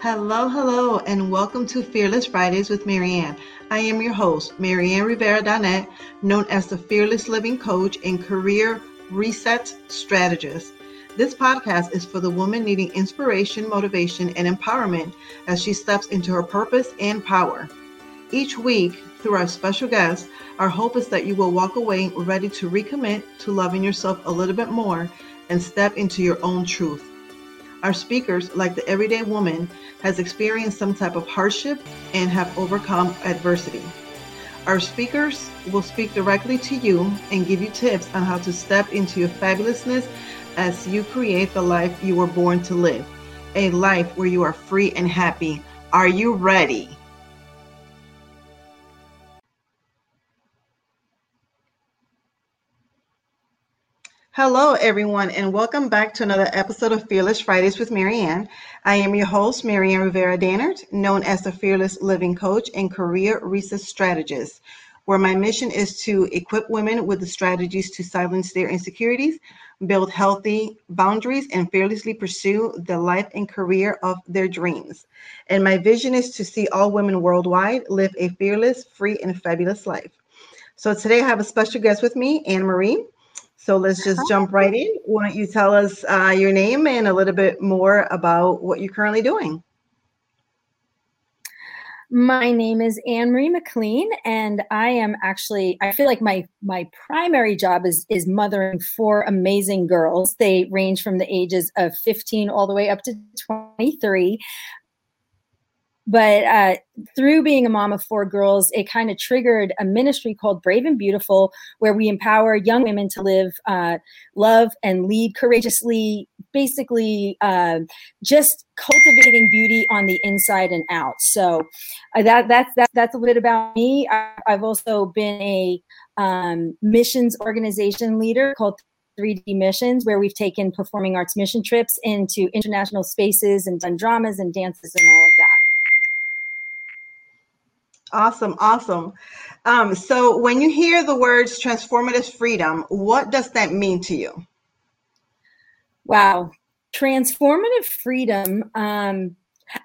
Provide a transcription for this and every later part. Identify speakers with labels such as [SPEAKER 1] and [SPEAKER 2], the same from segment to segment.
[SPEAKER 1] Hello, hello, and welcome to Fearless Fridays with Maryann. I am your host, Maryann Rivera Dannert, known as the Fearless Living Coach and Career Reset Strategist. This podcast is for the woman needing inspiration, motivation, and empowerment as she steps into her purpose and power. Each week, through our special guests, our hope is that you will walk away ready to recommit to loving yourself a little bit more and step into your own truth. Our speakers, like the everyday woman, has experienced some type of hardship and have overcome adversity. Our speakers will speak directly to you and give you tips on how to step into your fabulousness as you create the life you were born to live, a life where you are free and happy. Are you ready? Hello, everyone, and welcome back to another episode of Fearless Fridays with Maryann. I am your host, Maryann Rivera Dannert, known as the Fearless Living Coach and Career Reset Strategist, where my mission is to equip women with the strategies to silence their insecurities, build healthy boundaries, and fearlessly pursue the life and career of their dreams. And my vision is to see all women worldwide live a fearless, free, and fabulous life. So today I have a special guest with me, Annemarie. So let's just jump right in. Why don't you tell us uh, your name and a little bit more about what you're currently doing?
[SPEAKER 2] My name is Annemarie McLean, and I am actually I feel like my my primary job is is mothering four amazing girls. They range from the ages of 15 all the way up to 23 but uh, through being a mom of four girls, it kind of triggered a ministry called Brave and Beautiful, where we empower young women to live, uh, love, and lead courageously. Basically, uh, just cultivating beauty on the inside and out. So uh, that that's that, that's a bit about me. I, have also been a um, missions organization leader called 3D missions, where we've taken performing arts mission trips into international spaces and done dramas and dances and all of.
[SPEAKER 1] Awesome, awesome. Um, so, when you hear the words transformative freedom, what does that mean to you?
[SPEAKER 2] Wow, transformative freedom. Um,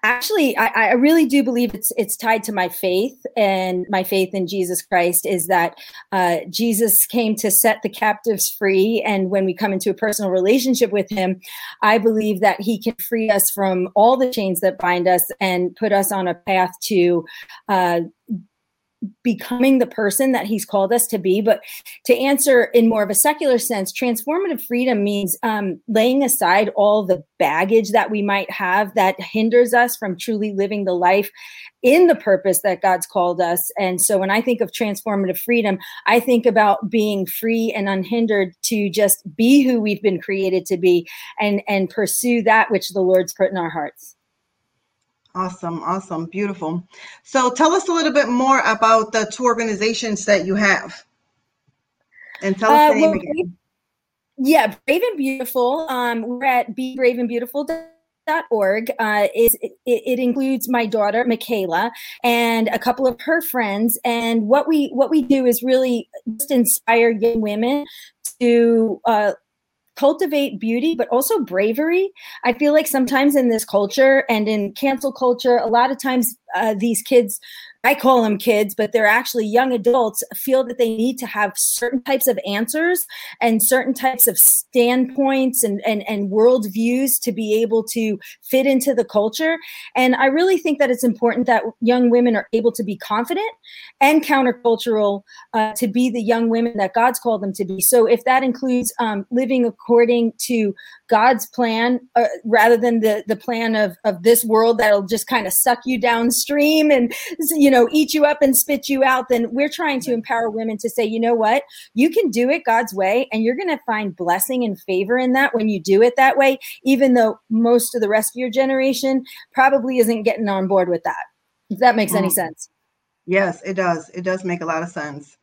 [SPEAKER 2] actually, I, I, really do believe it's it's tied to my faith, and my faith in Jesus Christ is that uh, Jesus came to set the captives free, and when we come into a personal relationship with Him, I believe that He can free us from all the chains that bind us and put us on a path to uh, becoming the person that he's called us to be. But to answer in more of a secular sense, transformative freedom means um, laying aside all the baggage that we might have that hinders us from truly living the life in the purpose that God's called us. And so when I think of transformative freedom, I think about being free and unhindered to just be who we've been created to be and and pursue that which the Lord's put in our hearts.
[SPEAKER 1] Awesome, awesome, beautiful. So tell us a little bit more about the two organizations that you have. And tell us uh, the name well, again.
[SPEAKER 2] Yeah, Brave and Beautiful. Um, we're at bebraveandbeautiful.org. Uh, is it, it, includes my daughter Michaela and a couple of her friends. And what we what we do is really just inspire young women to uh, cultivate beauty, but also bravery. I feel like sometimes in this culture and in cancel culture, a lot of times uh, these kids I call them kids, but they're actually young adults, feel that they need to have certain types of answers and certain types of standpoints and, and, and worldviews to be able to fit into the culture. And I really think that it's important that young women are able to be confident and countercultural uh, to be the young women that God's called them to be. So if that includes um, living according to God's plan uh, rather than the, the plan of, of this world that'll just kind of suck you downstream and, you know, eat you up and spit you out, then we're trying to empower women to say, you know what, you can do it God's way, and you're going to find blessing and favor in that when you do it that way, even though most of the rest of your generation probably isn't getting on board with that. If that makes any mm. sense.
[SPEAKER 1] Yes, it does. It does make a lot of sense.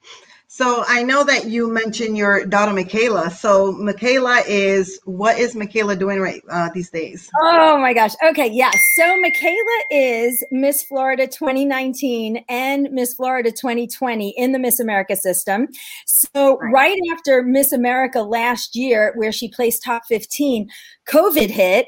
[SPEAKER 1] So I know that you mentioned your daughter Michaela. So Michaela is what is Michaela doing right uh, these days?
[SPEAKER 2] Oh my gosh. Okay, yes. So Michaela is Miss Florida 2019 and Miss Florida 2020 in the Miss America system. So right, right after Miss America last year, where she placed top 15, COVID hit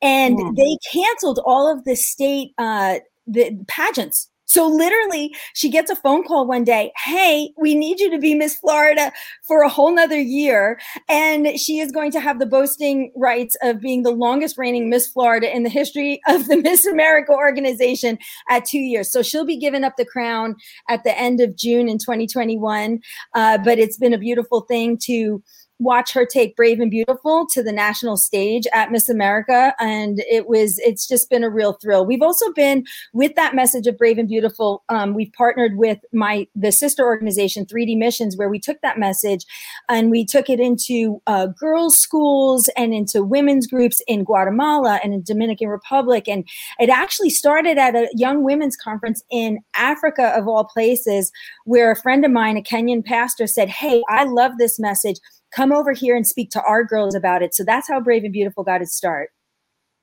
[SPEAKER 2] and mm. they canceled all of the state uh, the pageants so literally, she gets a phone call one day. Hey, we need you to be Miss Florida for a whole nother year. And she is going to have the boasting rights of being the longest reigning Miss Florida in the history of the Miss America organization at two years. So she'll be giving up the crown at the end of June in 2021. Uh, but it's been a beautiful thing to watch her take Brave and Beautiful to the national stage at Miss America. And it was, it's just been a real thrill. We've also been with that message of Brave and Beautiful. Um, we've partnered with my, the sister organization, 3D Missions, where we took that message and we took it into uh, girls' schools and into women's groups in Guatemala and in Dominican Republic. And it actually started at a young women's conference in Africa, of all places, where a friend of mine, a Kenyan pastor, said, Hey, I love this message come over here and speak to our girls about it. So that's how Brave and Beautiful got its start.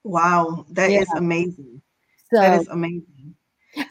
[SPEAKER 1] Wow, that yeah. is amazing. So, that is amazing.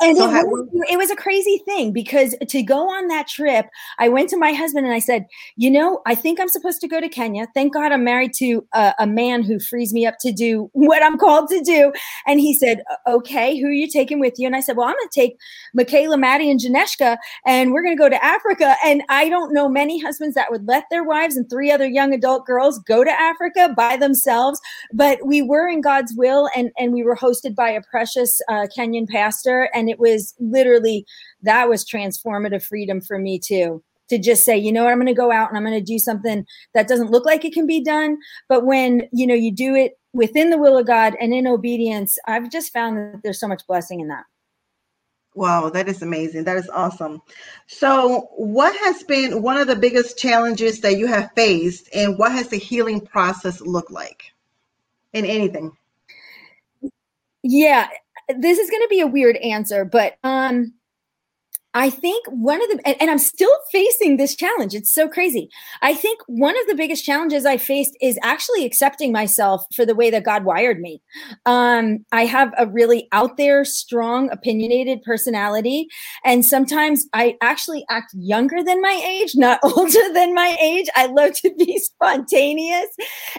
[SPEAKER 2] And so it, was, it was a crazy thing because to go on that trip, I went to my husband and I said, You know, I think I'm supposed to go to Kenya. Thank God I'm married to a, a man who frees me up to do what I'm called to do. And he said, Okay, who are you taking with you? And I said, Well, I'm going to take Michaela, Maddie, and Janeshka, and we're going to go to Africa. And I don't know many husbands that would let their wives and three other young adult girls go to Africa by themselves. But we were in God's will, and, and we were hosted by a precious uh, Kenyan pastor and it was literally that was transformative freedom for me too to just say you know what i'm going to go out and i'm going to do something that doesn't look like it can be done but when you know you do it within the will of god and in obedience i've just found that there's so much blessing in that
[SPEAKER 1] Wow, that is amazing. That is awesome. So, what has been one of the biggest challenges that you have faced, and what has the healing process looked like in anything?
[SPEAKER 2] Yeah, this is going to be a weird answer, but um, I think one of the, and, and, I'm still facing this challenge. It's so crazy. I think one of the biggest challenges I faced is actually accepting myself for the way that God wired me. Um, I have a really out there, strong, opinionated personality. And sometimes I actually act younger than my age, not older than my age. I love to be spontaneous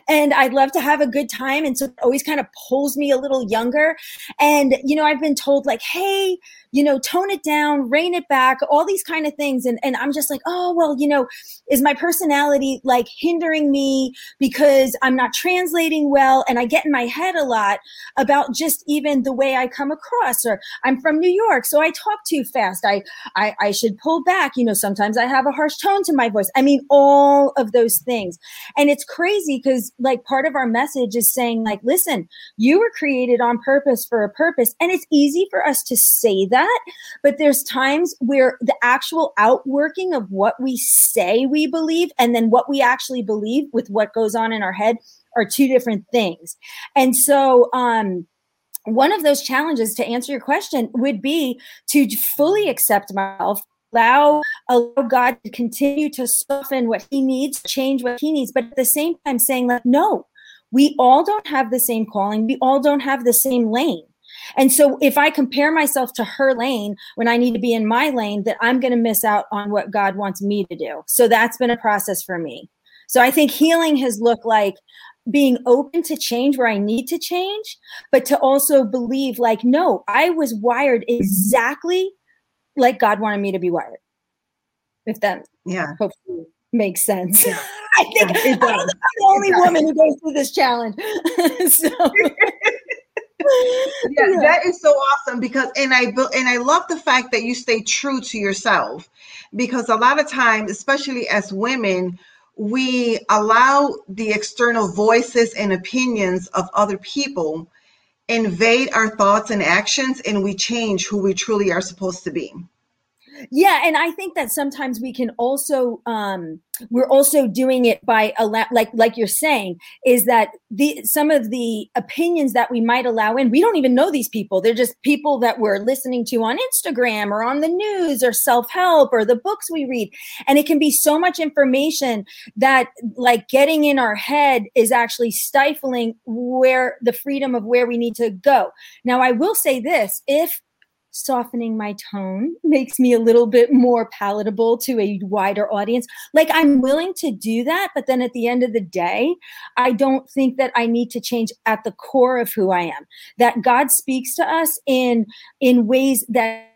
[SPEAKER 2] and I love to have a good time. And so it always kind of pulls me a little younger. And, you know, I've been told, like, hey, you know, tone it down, rein it back, all these kind of things. And, and I'm just like, oh, well, you know, is my personality like hindering me because I'm not translating well? And I get in my head a lot about just even the way I come across, or I'm from New York, so I talk too fast. I, I, I should pull back. You know, sometimes I have a harsh tone to my voice. I mean, all of those things. And it's crazy because like part of our message is saying like, listen, you were created on purpose for a purpose. And it's easy for us to say that. But there's times where the actual outworking of what we say we believe and then what we actually believe with what goes on in our head are two different things. And so, um, one of those challenges to answer your question would be to fully accept myself allow allow God to continue to soften what he needs, change what he needs, but at the same time saying like, no, we all don't have the same calling. We all don't have the same lane. And so if I compare myself to her lane when I need to be in my lane, that I'm going to miss out on what God wants me to do. So that's been a process for me. So I think healing has looked like being open to change where I need to change, but to also believe like, no, I was wired exactly like God wanted me to be wired. If that yeah hopefully makes sense. Yeah. I think yeah, I'm the only woman who goes through this challenge. so
[SPEAKER 1] yeah, yeah, that is so awesome because and I and I love the fact that you stay true to yourself because a lot of times, especially as women, we allow the external voices and opinions of other people invade our thoughts and actions and we change who we truly are supposed to be.
[SPEAKER 2] Yeah, and I think that sometimes we can also um we're also doing it by allow like like you're saying is that the some of the opinions that we might allow in we don't even know these people. They're just people that we're listening to on Instagram or on the news or self-help or the books we read. And it can be so much information that like getting in our head is actually stifling where the freedom of where we need to go. Now I will say this if softening my tone makes me a little bit more palatable to a wider audience. Like I'm willing to do that, but then at the end of the day, I don't think that I need to change at the core of who I am. That God speaks to us in in ways that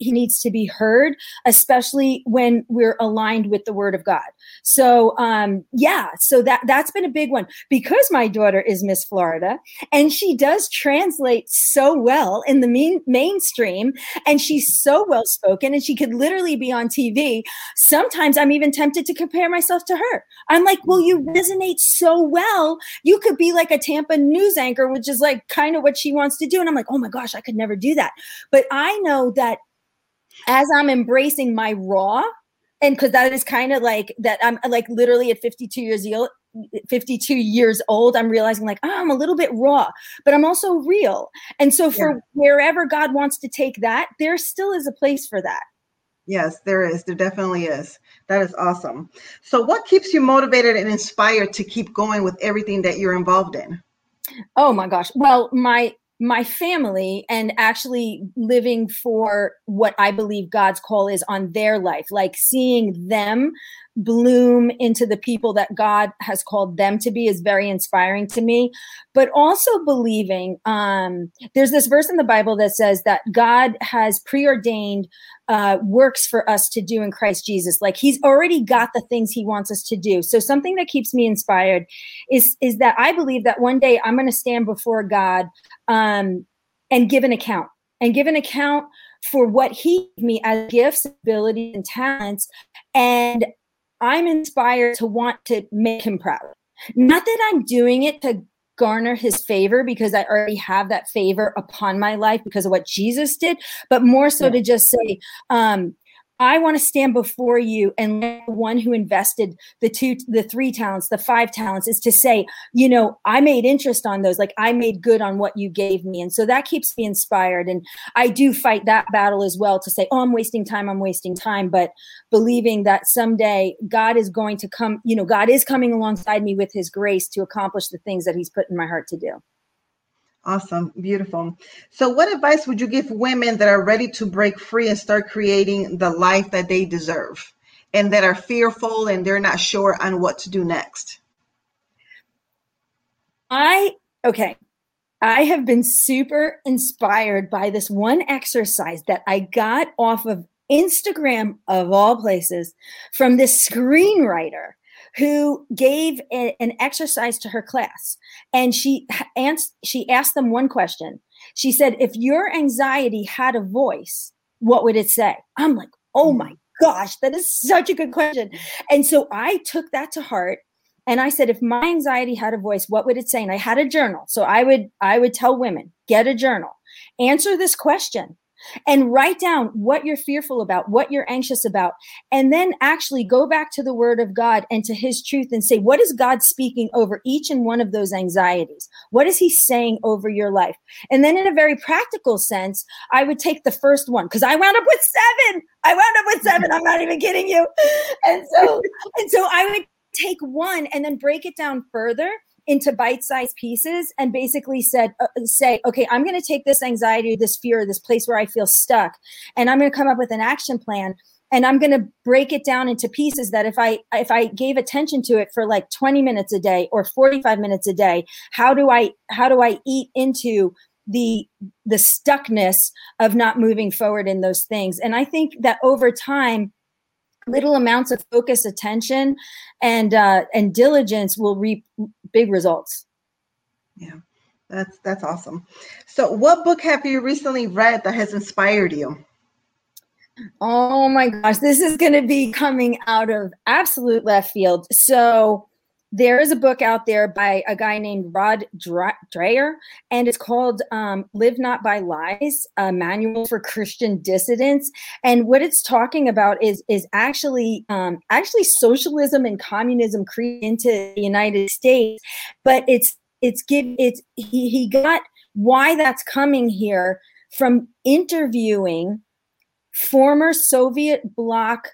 [SPEAKER 2] he needs to be heard, especially when we're aligned with the word of God. So um, yeah, so that that's been a big one because my daughter is Miss Florida and she does translate so well in the main, mainstream and she's so well spoken and she could literally be on TV. Sometimes I'm even tempted to compare myself to her. I'm like, well, you resonate so well. You could be like a Tampa news anchor, which is like kind of what she wants to do. And I'm like, oh my gosh, I could never do that. But I know that as I'm embracing my raw, and because that is kind of like that, I'm like literally at 52 years old. 52 years old, I'm realizing like, oh, I'm a little bit raw, but I'm also real. And so, for yeah. wherever God wants to take that, there still is a place for that.
[SPEAKER 1] Yes, there is. There definitely is. That is awesome. So, what keeps you motivated and inspired to keep going with everything that you're involved in?
[SPEAKER 2] Oh my gosh. Well, my my family and actually living for what I believe God's call is on their life, like seeing them bloom into the people that God has called them to be is very inspiring to me. But also believing um, there's this verse in the Bible that says that God has preordained uh, works for us to do in Christ Jesus. Like He's already got the things He wants us to do. So something that keeps me inspired is is that I believe that one day I'm going to stand before God um, and give an account and give an account for what he gave me as gifts, abilities, and talents. And I'm inspired to want to make him proud. Not that I'm doing it to garner his favor because I already have that favor upon my life because of what Jesus did, but more so yeah. to just say, um, I want to stand before you and the one who invested the two, the three talents, the five talents is to say, you know, I made interest on those. Like I made good on what you gave me. And so that keeps me inspired. And I do fight that battle as well to say, oh, I'm wasting time. I'm wasting time. But believing that someday God is going to come, you know, God is coming alongside me with his grace to accomplish the things that he's put in my heart to do.
[SPEAKER 1] Awesome. Beautiful. So, what advice would you give women that are ready to break free and start creating the life that they deserve and that are fearful and they're not sure on what to do next?
[SPEAKER 2] I, okay. I have been super inspired by this one exercise that I got off of Instagram, of all places, from this screenwriter who gave a, an exercise to her class. And she asked she asked them one question. She said if your anxiety had a voice what would it say? I'm like oh mm. my gosh that is such a good question. And so i took that to heart and i said if my anxiety had a voice what would it say? And i had a journal. So i would i would tell women get a journal. Answer this question and write down what you're fearful about, what you're anxious about, and then actually go back to the word of God and to his truth and say, what is God speaking over each and one of those anxieties? What is he saying over your life? And then in a very practical sense, I would take the first one because I wound up with seven. I wound up with seven. I'm not even kidding you. And so, and so I would take one and then break it down further into bite-sized pieces and basically said uh, say okay i'm going to take this anxiety this fear this place where i feel stuck and i'm going to come up with an action plan and i'm going to break it down into pieces that if i if i gave attention to it for like 20 minutes a day or 45 minutes a day how do i how do i eat into the the stuckness of not moving forward in those things? And i think that over time little amounts of focus, attention, and uh, and diligence will reap big results.
[SPEAKER 1] Yeah, that's that's awesome. So, what book have you recently read that has inspired you?
[SPEAKER 2] Oh my gosh, this is going to be coming out of absolute left field. So, there is a book out there by a guy named Rod Dreher, and it's called um, Live Not by Lies, a manual for Christian dissidents. And what it's talking about is, is actually um, actually socialism and communism creeping into the United States, but it's it's give it's he, he got why that's coming here from interviewing former Soviet bloc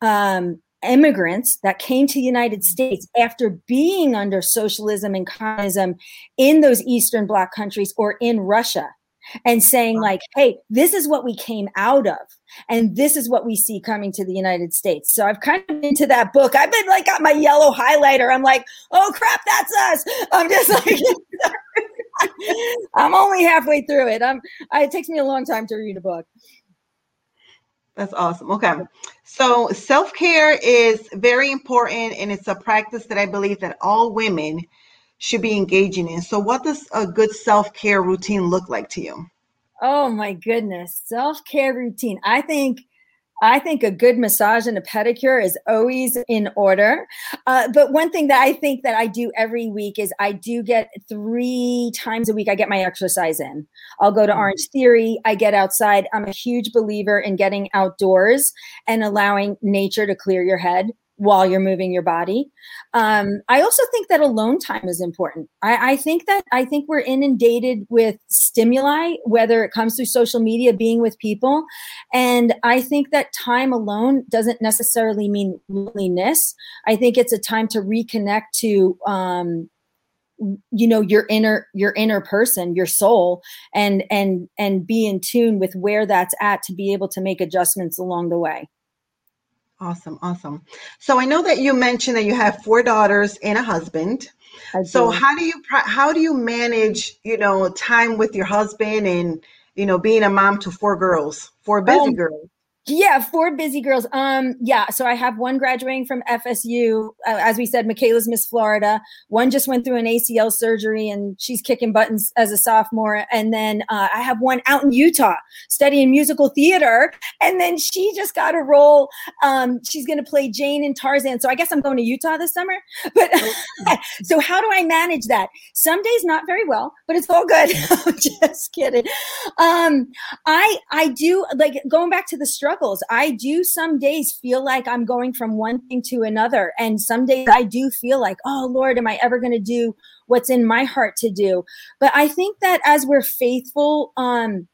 [SPEAKER 2] um, immigrants that came to the United States after being under socialism and communism in those Eastern Bloc countries or in Russia. and saying like hey this is what we came out of and this is what we see coming to the united states. So i've kind of into that book. I've been like got my yellow highlighter. I'm like oh crap that's us. I'm just like i'm only halfway through it. I'm it takes me a long time to read a book
[SPEAKER 1] that's awesome. Okay. So self care is very important and it's a practice that I believe that all women should be engaging in. So, what does a good self care routine look like to you?
[SPEAKER 2] Oh my goodness, self care routine. I think. I think a good massage and a pedicure is always in order. Uh, but one thing that I think that I do every week is I do get three times a week, I get my exercise in. I'll go to mm-hmm. Orangetheory, I get outside. I'm a huge believer in getting outdoors and allowing nature to clear your head while you're moving your body. Um, I also think that alone time is important. I, I, think that I think we're inundated with stimuli, whether it comes through social media, being with people, and I think that time alone doesn't necessarily mean loneliness. I think it's a time to reconnect to. Um, you know your inner your inner person your soul and and and be in tune with where that's at to be able to make adjustments along the way
[SPEAKER 1] Awesome, awesome. So I know that you mentioned that you have four daughters and a husband. So how do you how do you manage, you know, time with your husband and you know being a mom to four girls, four busy um, girls?
[SPEAKER 2] Yeah, four busy girls. Um, yeah. So I have one graduating from FSU. Uh, as we said, Michaela's Miss Florida. One just went through an ACL surgery and she's kicking buttons as a sophomore. And then uh, I have one out in Utah studying musical theater. And then she just got a role. Um, she's going to play Jane in Tarzan. So I guess I'm going to Utah this summer. But so how do I manage that? Some days not very well, but it's all good. just kidding. Um, I I do like going back to the struggle struggles. I do some days feel like I'm going from one thing to another. And some days I do feel like, oh, Lord, am I ever going to do what's in my heart to do? But I think that as we're faithful, um,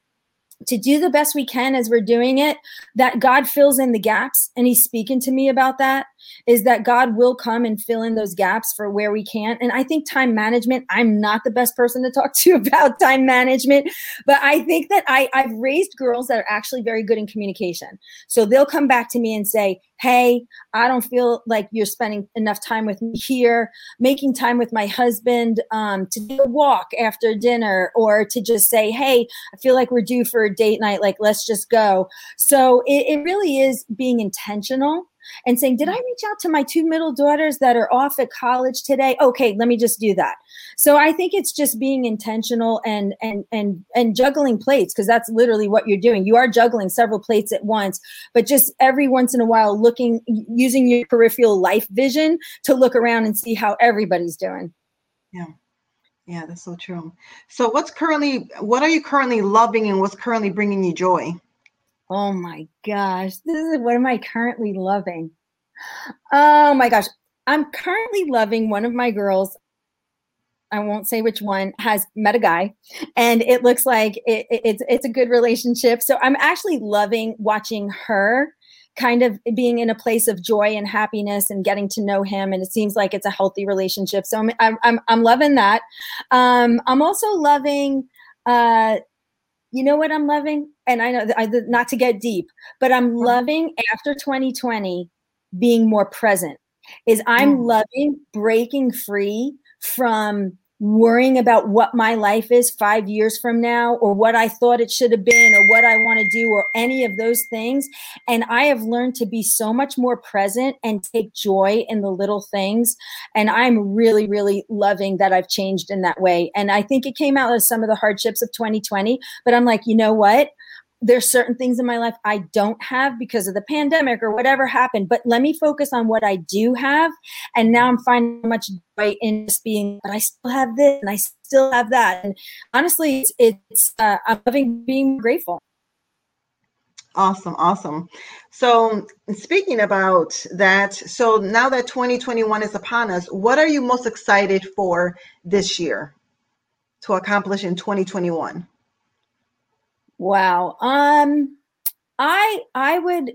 [SPEAKER 2] to do the best we can as we're doing it, that God fills in the gaps. And He's speaking to me about that is that God will come and fill in those gaps for where we can't. And I think time management, I'm not the best person to talk to about time management, but I think that I, I've raised girls that are actually very good in communication. So they'll come back to me and say, Hey, I don't feel like you're spending enough time with me here, making time with my husband um, to do a walk after dinner, or to just say, Hey, I feel like we're due for a date night. Like, let's just go. So it, it really is being intentional and saying, Did I reach out to my two middle daughters that are off at college today? Okay, let me just do that. So I think it's just being intentional and and and and juggling plates because that's literally what you're doing. You are juggling several plates at once, but just every once in a while looking using your peripheral life vision to look around and see how everybody's doing.
[SPEAKER 1] Yeah. Yeah, that's so true. So what's currently what are you currently loving and what's currently bringing you joy?
[SPEAKER 2] Oh my gosh. This is what am I currently loving? Oh my gosh. I'm currently loving one of my girls. I won't say which one has met a guy, and it looks like it, it, it's it's a good relationship. So I'm actually loving watching her kind of being in a place of joy and happiness and getting to know him and it seems like it's a healthy relationship so i'm i'm, I'm loving that um, i'm also loving uh, you know what I'm loving? And I know I, not to get deep, but I'm uh-huh. loving after 2020 being more present. Is I'm mm. loving breaking free from worrying about what my life is five years from now or what I thought it should have been or what I want to do or any of those things. And I have learned to be so much more present and take joy in the little things. And I'm really, really loving that I've changed in that way. And I think it came out of some of the hardships of 2020, but I'm like, you know what? There's certain things in my life I don't have because of the pandemic or whatever happened. But let me focus on what I do have. And now I'm finding much joy in just being, but I still have this and I still have that. And honestly, it's, it's uh, I'm loving being grateful.
[SPEAKER 1] Awesome, awesome. So, speaking about that, so now that 2021 is upon us, what are you most excited for this year to accomplish in 2021?
[SPEAKER 2] Wow. Um I I would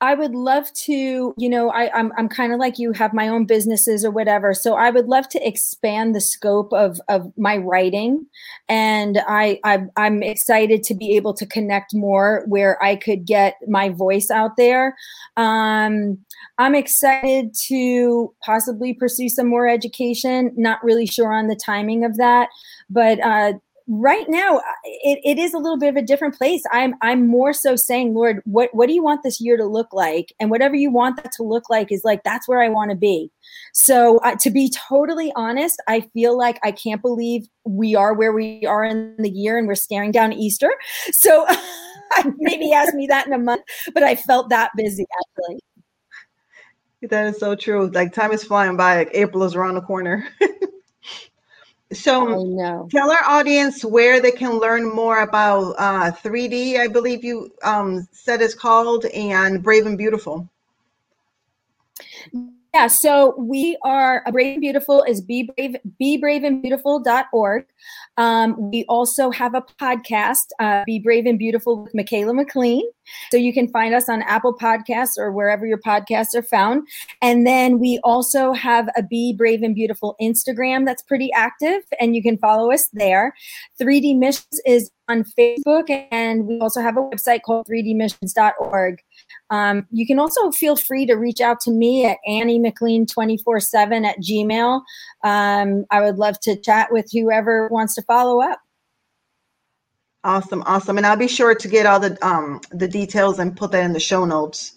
[SPEAKER 2] I would love to, you know, I, I'm I'm kind of like you, have my own businesses or whatever. So I would love to expand the scope of of my writing, and I, I I'm excited to be able to connect more where I could get my voice out there. Um, I'm excited to possibly pursue some more education. Not really sure on the timing of that, but uh, right now it, it is a little bit of a different place. I'm i'm more so saying lord what what do you want this year to look like? And whatever you want that to look like is like that's where i want to be. So uh, to be totally honest i feel like i can't believe we are where we are in the year and we're staring down easter. So maybe ask me that in a month but i felt that busy actually.
[SPEAKER 1] That is so true. Like time is flying by. Like april is around the corner So tell our audience where they can learn more about uh, 3D, I believe you um, said it's called, and Brave and Beautiful.
[SPEAKER 2] Yeah, so we are a Brave and Beautiful is be brave, be brave and beautiful.org. Um, we also have a podcast, uh, Be Brave and Beautiful with Michaela McLean. So you can find us on Apple Podcasts or wherever your podcasts are found. And then we also have a Be Brave and Beautiful Instagram that's pretty active, and you can follow us there. 3D Missions is on Facebook, and we also have a website called 3dmissions.org. Um, you can also feel free to reach out to me at Annie McLean 24 7 at Gmail. Um, I would love to chat with whoever wants to follow up.
[SPEAKER 1] Awesome, awesome. And I'll be sure to get all the um, the details and put that in the show notes.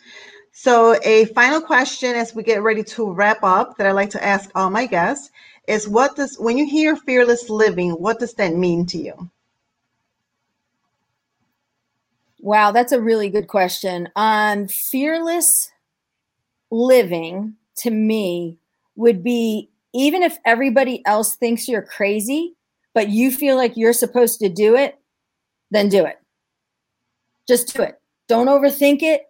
[SPEAKER 1] So, a final question as we get ready to wrap up that I like to ask all my guests is what does when you hear fearless living, what does that mean to you?
[SPEAKER 2] Wow, that's a really good question. Um, fearless living to me would be even if everybody else thinks you're crazy, but you feel like you're supposed to do it, then do it. Just do it. Don't overthink it.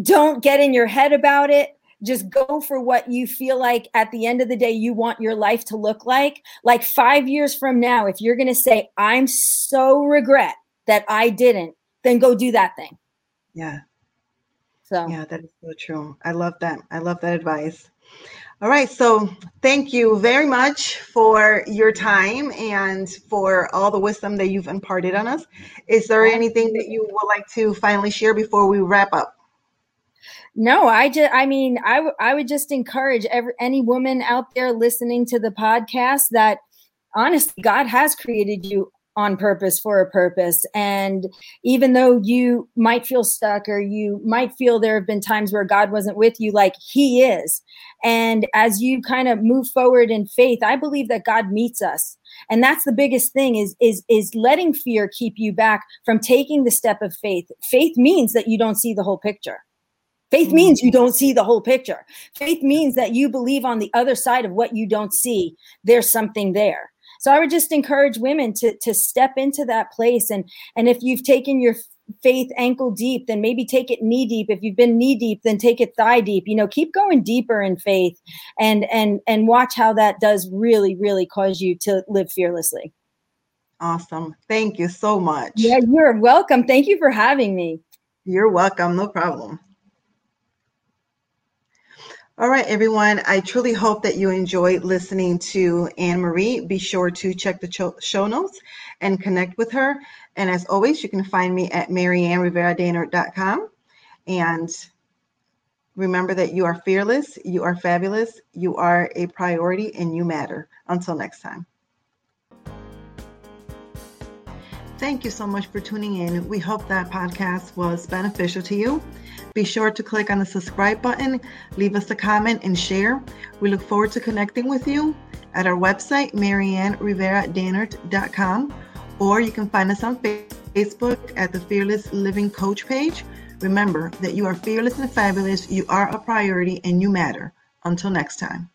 [SPEAKER 2] Don't get in your head about it. Just go for what you feel like at the end of the day you want your life to look like. Like five years from now, if you're going to say, I'm so regret that I didn't, then go do that thing.
[SPEAKER 1] Yeah. So, yeah, that is so true. I love that. I love that advice. All right. So, thank you very much for your time and for all the wisdom that you've imparted on us. Is there anything that you would like to finally share before we wrap up?
[SPEAKER 2] No, I just, I mean, I, w- I would just encourage every, any woman out there listening to the podcast that honestly, God has created you on purpose for a purpose. And even though you might feel stuck or you might feel there have been times where God wasn't with you, like He is. And as you kind of move forward in faith, I believe that God meets us. And that's the biggest thing is is is letting fear keep you back from taking the step of faith. Faith means that you don't see the whole picture. Faith mm-hmm. means you don't see the whole picture. Faith means that you believe on the other side of what you don't see, there's something there. So I would just encourage women to to step into that place and and if you've taken your faith ankle deep, then maybe take it knee deep. If you've been knee deep, then take it thigh deep. You know, keep going deeper in faith and and and watch how that does really, really cause you to live fearlessly.
[SPEAKER 1] Awesome. Thank you so much.
[SPEAKER 2] Yeah, you're welcome. Thank you for having me.
[SPEAKER 1] You're welcome. No problem. All right, everyone. I truly hope that you enjoyed listening to Annemarie. Be sure to check the show notes and connect with her. And as always, you can find me at maryannrivera And remember that you are fearless, you are fabulous, you are a priority, and you matter. Until next time. Thank you so much for tuning in. We hope that podcast was beneficial to you. Be sure to click on the subscribe button, leave us a comment, and share. We look forward to connecting with you at our website, maryannrivera or you can find us on Facebook at the Fearless Living Coach page. Remember that you are fearless and fabulous, you are a priority, and you matter. Until next time.